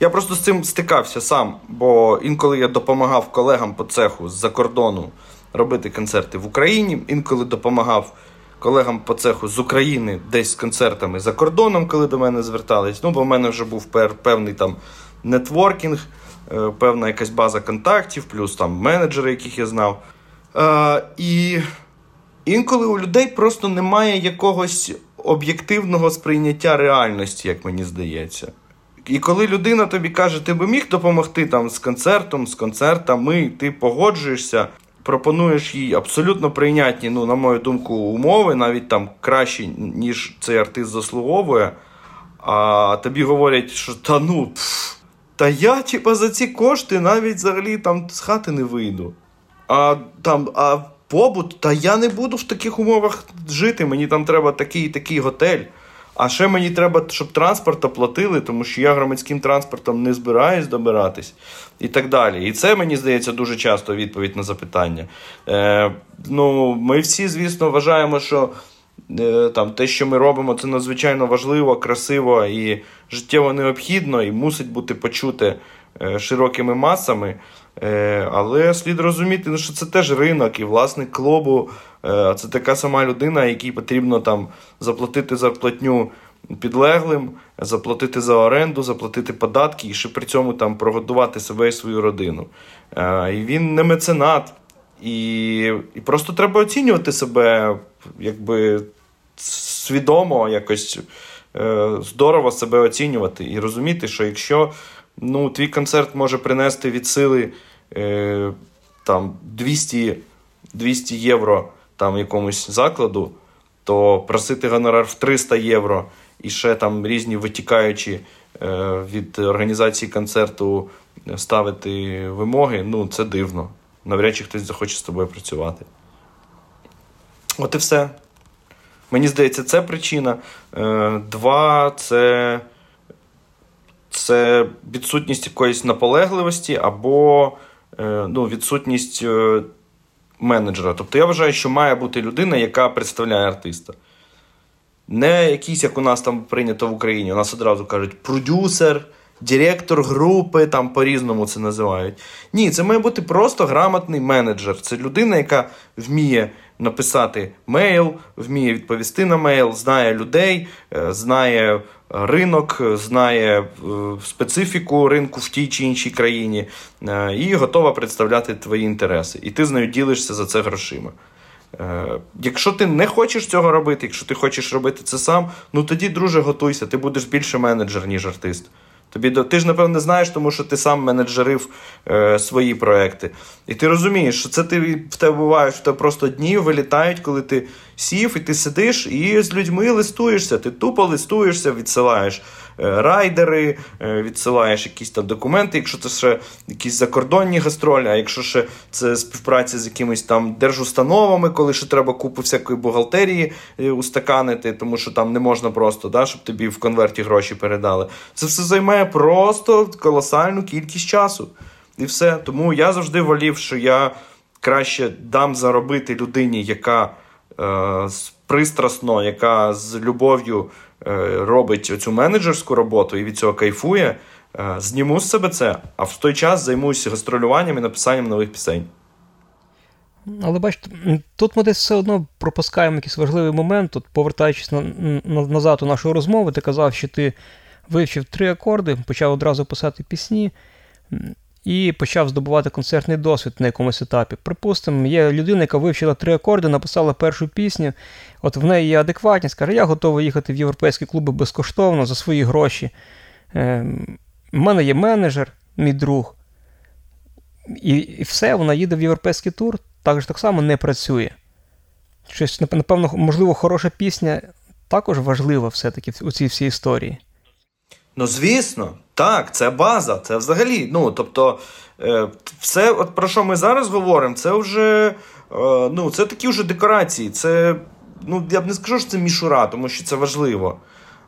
Я просто з цим стикався сам, бо інколи я допомагав колегам по цеху з-за кордону робити концерти в Україні, інколи допомагав колегам по цеху з України десь з концертами за кордоном, коли до мене звертались. Ну, бо в мене вже був певний там нетворкінг, е, певна якась база контактів, плюс там менеджери, яких я знав. Е, і інколи у людей просто немає якогось об'єктивного сприйняття реальності, як мені здається. І коли людина тобі каже, ти би міг допомогти там з концертом, з концертами, ти погоджуєшся, пропонуєш їй абсолютно прийнятні, ну, на мою думку, умови, навіть там кращі, ніж цей артист заслуговує. А тобі говорять, що та ну, пф, та я, типа, за ці кошти навіть взагалі там з хати не вийду. А там, а побут, та я не буду в таких умовах жити. Мені там треба такий такий готель. А ще мені треба, щоб транспорт оплатили, тому що я громадським транспортом не збираюсь добиратись і так далі. І це, мені здається, дуже часто відповідь на запитання. Е, Ну, Ми всі, звісно, вважаємо, що е, там те, що ми робимо, це надзвичайно важливо, красиво і життєво необхідно, і мусить бути почуте е, широкими масами. Е, Але слід розуміти, ну, що це теж ринок, і власник клубу е, це така сама людина, якій потрібно там заплатити зарплатню підлеглим, заплатити за оренду, заплатити податки і ще при цьому там прогодувати себе і свою родину. Е, І він не меценат. І і просто треба оцінювати себе, якби свідомо, якось здорово себе оцінювати і розуміти, що якщо ну, твій концерт може принести від сили е, там 200 200 євро там якомусь закладу, то просити гонорар в 300 євро і ще там різні витікаючі е, від організації концерту ставити вимоги, ну це дивно. Навряд чи хтось захоче з тобою працювати. От і все. Мені здається, це причина. Е, два, це це відсутність якоїсь наполегливості або е, ну, відсутність е, менеджера. Тобто я вважаю, що має бути людина, яка представляє артиста. Не якийсь, як у нас там прийнято в Україні. У нас одразу кажуть продюсер, директор групи, там по-різному це називають. Ні, це має бути просто грамотний менеджер. Це людина, яка вміє написати мейл, вміє відповісти на мейл, знає людей, е, знає ринок, знає е, специфіку ринку в тій чи іншій країні е, і готова представляти твої інтереси. І ти з нею ділишся за це грошима. Якщо ти не хочеш цього робити, якщо ти хочеш робити це сам, ну тоді, друже, готуйся, ти будеш більше менеджер, ніж артист. Тобі ти ж, напевно, знаєш, тому що ти сам менеджерив е, свої проекти. І ти розумієш, що це ти в тебе буває, що тебе просто дні вилітають, коли ти сів і ти сидиш і з людьми листуєшся. Ти тупо листуєшся, відсилаєш райдери, е, відсилаєш якісь там документи, якщо це ще якісь закордонні гастролі, а якщо ще це співпраця з якимись там держустановами, коли ще треба купу всякої бухгалтерії е, устаканити, тому що там не можна просто, да, щоб тобі в конверті гроші передали. Це все займає просто колосальну кількість часу. І все. Тому я завжди волів, що я краще дам заробити людині, яка е, пристрасно, яка з любов'ю е, робить цю менеджерську роботу і від цього кайфує. Е, зніму з себе це, а в той час займуся гастролюванням і написанням нових пісень. Але бачите, тут ми десь все одно пропускаємо якийсь важливий момент. Тут, повертаючись на, на, назад у нашу розмову, ти казав, що ти вивчив три акорди, почав одразу писати пісні і почав здобувати концертний досвід на якомусь етапі. Припустимо, є людина, яка вивчила три акорди, написала першу пісню, от в неї є адекватність, каже, я готовий їхати в європейські клуби безкоштовно за свої гроші. У мене є менеджер, мій друг. І і все, вона їде в європейський тур, також так само не працює. Щось, напевно, можливо, хороша пісня також важлива все-таки у цій всій історії. Ну, звісно, так, це база, це взагалі. Ну, тобто, е, все, от про що ми зараз говоримо, це вже е, ну, це такі вже декорації. Це, ну, я б не скажу, що це мішура, тому що це важливо.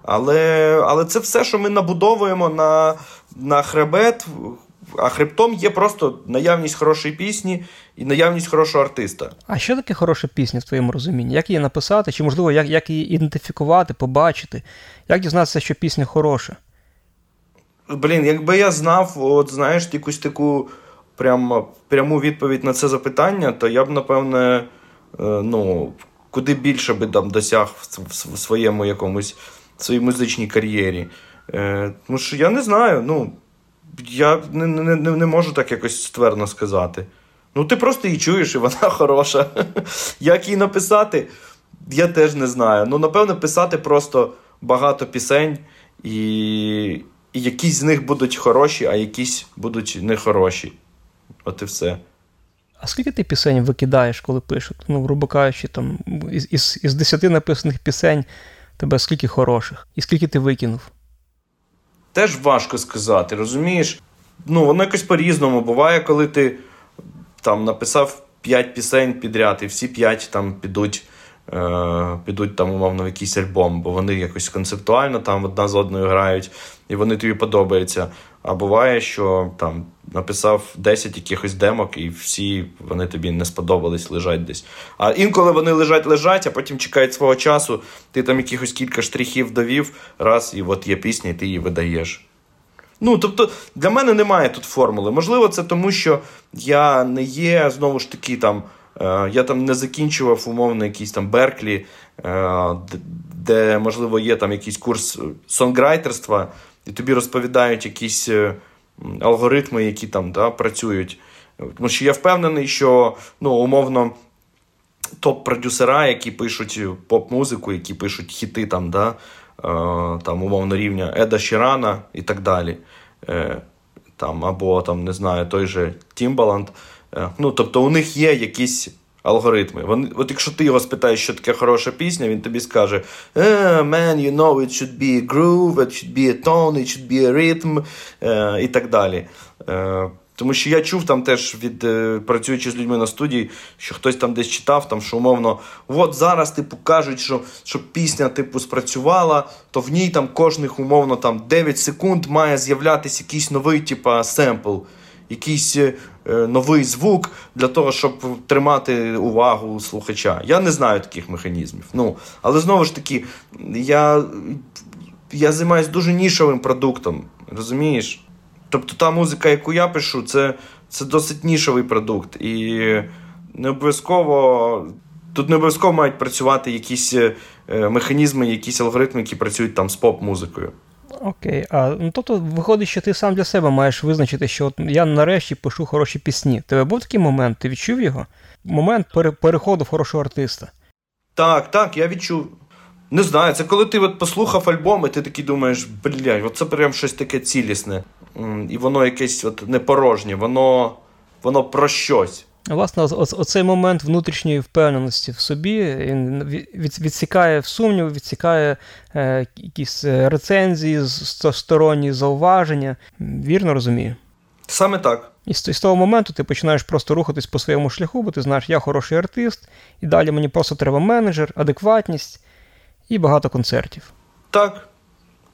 Але але це все, що ми набудовуємо на на хребет, а хребтом є просто наявність хорошої пісні і наявність хорошого артиста. А що таке хороша пісня в твоєму розумінні? Як її написати? Чи, можливо, як як її ідентифікувати, побачити? Як дізнатися, що пісня хороша? Блін, якби я знав, от знаєш, якусь таку прям, пряму відповідь на це запитання, то я б, напевне, е, ну, куди більше би там досяг в своєму якомусь в своїй музичній кар'єрі. Е, Тому що я не знаю, ну, я не, не, не можу так якось ствердно сказати. Ну, ти просто її чуєш, і вона <laughs> хороша. Як її написати, я теж не знаю. Ну, напевно, писати просто багато пісень, і, і якісь з них будуть хороші, а якісь будуть нехороші. От і все. А скільки ти пісень викидаєш, коли пишуть? Ну, грубо кажучи, там, із, із, із 10 написаних пісень тебе скільки хороших? І скільки ти викинув? Теж важко сказати, розумієш? Ну, воно якось по-різному. Буває, коли ти там написав 5 пісень підряд, і всі 5 там підуть. Е, підуть там, умовно, в якийсь альбом, бо вони якось концептуально там одна з одною грають, і вони тобі подобаються. А буває, що там написав 10 якихось демок, і всі вони тобі не сподобались, лежать десь. А інколи вони лежать, лежать, а потім чекають свого часу, ти там якихось кілька штрихів довів, раз, і от є пісня, і ти її видаєш. Ну, тобто, для мене немає тут формули. Можливо, це тому, що я не є знову ж таки там. Е, я там не закінчував умовно якийсь там Берклі, е, де, можливо, є там якийсь курс сонграйтерства, і тобі розповідають якісь е, алгоритми, які там да, працюють. Тому що я впевнений, що ну, умовно топ-продюсера, які пишуть поп-музику, які пишуть хіти там, да, там, умовно рівня Еда Шірана і так далі. Там, Або там, не знаю, той же Тімбаланд. Е, ну, Тобто у них є якісь алгоритми. Вони, От якщо ти його спитаєш, що таке хороша пісня, він тобі скаже: eh, Man, you know, it should be a groove, it should be a tone, it should be a rhythm е, і так далі. Е, тому що я чув там теж від працюючи з людьми на студії, що хтось там десь читав, там, що умовно, от зараз типу кажуть, що щоб пісня типу спрацювала, то в ній там кожних умовно там 9 секунд має з'являтися якийсь новий типу, семпл якийсь е, новий звук для того, щоб тримати увагу слухача. Я не знаю таких механізмів. Ну, Але знову ж таки, я я займаюся дуже нішовим продуктом. Розумієш? Тобто та музика, яку я пишу, це, це досить нішовий продукт. І не обов'язково. Тут не обов'язково мають працювати якісь е, механізми, якісь алгоритми, які працюють там з поп-музикою. Окей, а ну тобто виходить, що ти сам для себе маєш визначити, що от я нарешті пишу хороші пісні. Тебе був такий момент, ти відчув його? Момент переходу в хорошого артиста. Так, так, я відчув. Не знаю, це коли ти от послухав альбом, і ти такий думаєш, блядь, це прям щось таке цілісне. І воно якесь от не порожнє, воно, воно про щось. Власне, оцей момент внутрішньої впевненості в собі він відсікає в сумнів, відсікає е, якісь е, рецензії, сторонні зауваження. Вірно розумію? Саме так. І з того моменту ти починаєш просто рухатись по своєму шляху, бо ти знаєш, я хороший артист, і далі мені просто треба менеджер, адекватність і багато концертів. Так,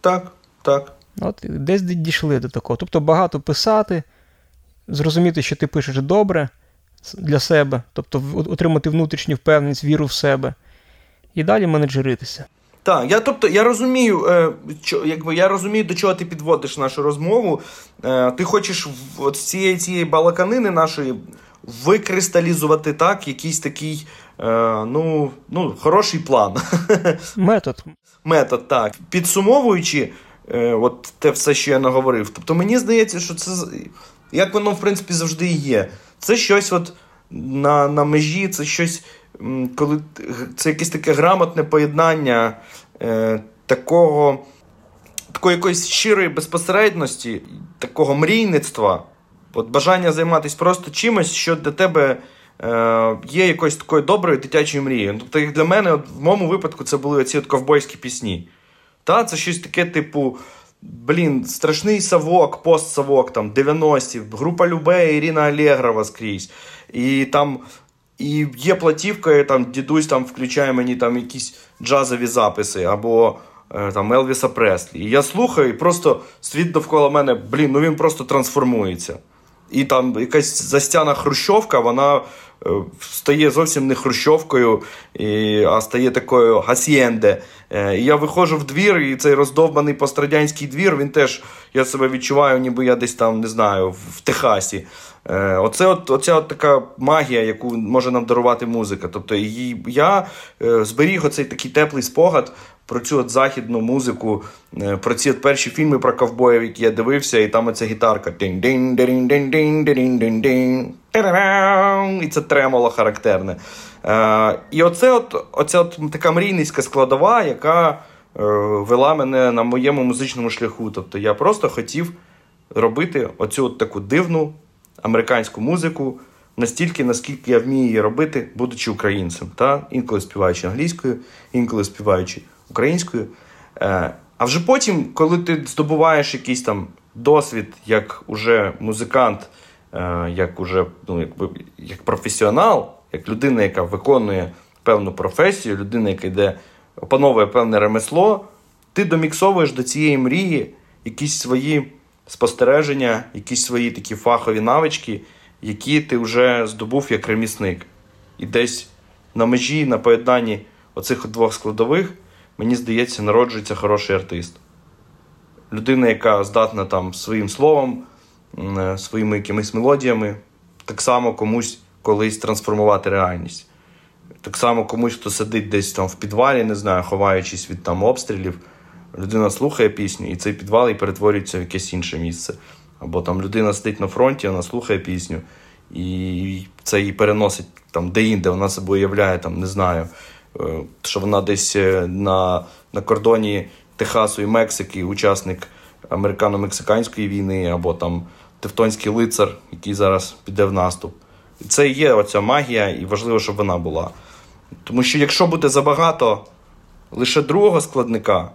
так, так. От Десь дійшли до такого. Тобто багато писати, зрозуміти, що ти пишеш добре для себе, тобто отримати внутрішню впевненість, віру в себе і далі менеджеритися. Так, я тобто я розумію, е, що, якби я розумію, до чого ти підводиш нашу розмову. Е, Ти хочеш от з цієї цієї балаканини нашої викристалізувати так, якийсь такий е, ну, ну, хороший план. <laughs> Метод. Метод, так. Підсумовуючи, е, от те все, що я наговорив. Тобто мені здається, що це як воно в принципі завжди і є. Це щось от на на межі, це щось, коли це якесь таке грамотне поєднання е, такого, такої якоїсь щирої безпосередності, такого мрійництва, от бажання займатися просто чимось, що для тебе е, є якоюсь такою доброю дитячою мрією. Тобто, як для мене, от, в моєму випадку, це були от ковбойські пісні. Та, Це щось таке, типу. Блін, страшний совок, постсовок, там 90-ті, група Любе, Ірина Алєгрова скрізь. І там і є платівка, і там дідусь там включає мені там якісь джазові записи або е, там Елвіса Преслі. І я слухаю, і просто світ довкола мене, блін, ну він просто трансформується. І там якась застяна хрущовка, вона е, стає зовсім не хрущовкою, і, а стає такою гасієнде. І я виходжу в двір, і цей роздовбаний пострадянський двір, він теж я себе відчуваю, ніби я десь там не знаю, в, в Техасі. Е, Оце от, оця от така магія, яку може нам дарувати музика. Тобто її, я е, зберіг оцей такий теплий спогад про цю от західну музику, е, про ці от перші фільми про ковбоїв, які я дивився, і там оця гітарка. І це тремоло характерне. Е, І оце от, оця от така мрійницька складова, яка е, вела мене на моєму музичному шляху. Тобто я просто хотів робити оцю от таку дивну американську музику настільки, наскільки я вмію її робити, будучи українцем. Та? Інколи співаючи англійською, інколи співаючи українською. Е, а вже потім, коли ти здобуваєш якийсь там досвід як уже музикант, е, як уже ну, якби, як професіонал, як людина, яка виконує певну професію, людина, яка йде, опановує певне ремесло, ти доміксовуєш до цієї мрії якісь свої спостереження, якісь свої такі фахові навички, які ти вже здобув як ремісник. І десь на межі, на поєднанні оцих двох складових, мені здається, народжується хороший артист. Людина, яка здатна там своїм словом, е, своїми якимись мелодіями, так само комусь колись трансформувати реальність. Так само комусь, хто сидить десь там в підвалі, не знаю, ховаючись від там обстрілів, людина слухає пісню, і цей підвал і перетворюється в якесь інше місце. Або там людина сидить на фронті, вона слухає пісню, і це її переносить там де-інде, вона себе уявляє, там, не знаю, що вона десь е, на, на кордоні Техасу і Мексики, учасник американо-мексиканської війни, або там Тевтонський лицар, який зараз піде в наступ. Це є оця магія, і важливо, щоб вона була. Тому що якщо буде забагато лише другого складника,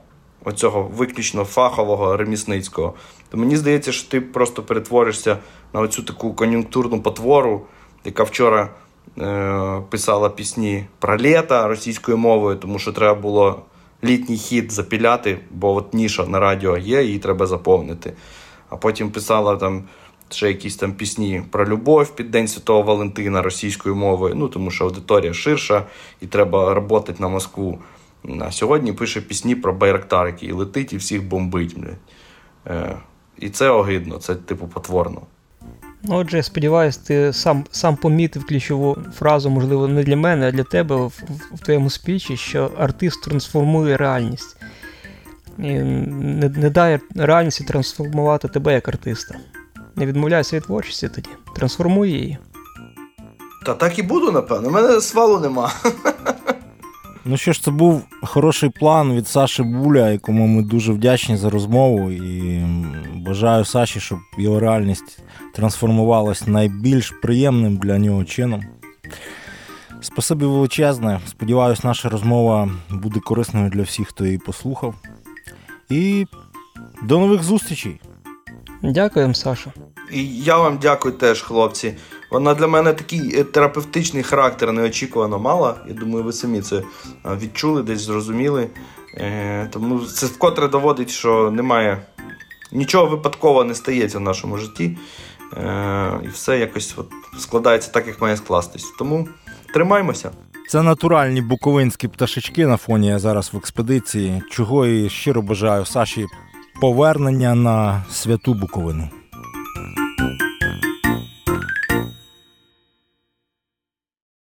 оцього виключно фахового ремісницького, то мені здається, що ти просто перетворишся на оцю таку кон'юнктурну потвору, яка вчора е, писала пісні про літо російською мовою, тому що треба було літній хід запіляти, бо от ніша на радіо є, її треба заповнити. А потім писала там ще якісь там пісні про любов під День Святого Валентина російською мовою, ну тому що аудиторія ширша і треба працювати на Москву. А сьогодні пише пісні про Байрактар, який летить і всіх бомбить. Е, і це огидно, це типу потворно. Ну, Отже, я сподіваюся, ти сам сам помітив ключову фразу, можливо, не для мене, а для тебе в, в, твоєму спічі, що артист трансформує реальність. І не, не дай реальності трансформувати тебе як артиста. Не відмовляйся від творчості тоді. Трансформуй її. Та так і буду, напевно. У мене свалу нема. <laughs> Ну що ж, це був хороший план від Саші Буля, якому ми дуже вдячні за розмову. І бажаю Саші, щоб його реальність трансформувалась найбільш приємним для нього чином. Спасибі величезне. Сподіваюсь, наша розмова буде корисною для всіх, хто її послухав. І до нових зустрічей! Дякуємо, Саша. І я вам дякую теж, хлопці. Вона для мене такий е, терапевтичний характер неочікувано мала. Я думаю, ви самі це відчули, десь зрозуміли. Е, тому це вкотре доводить, що немає нічого випадково не стається в нашому житті. Е, і все якось от складається так, як має скластись. Тому тримаймося. Це натуральні буковинські пташечки на фоні я зараз в експедиції, чого і щиро бажаю Саші повернення на святу Буковину.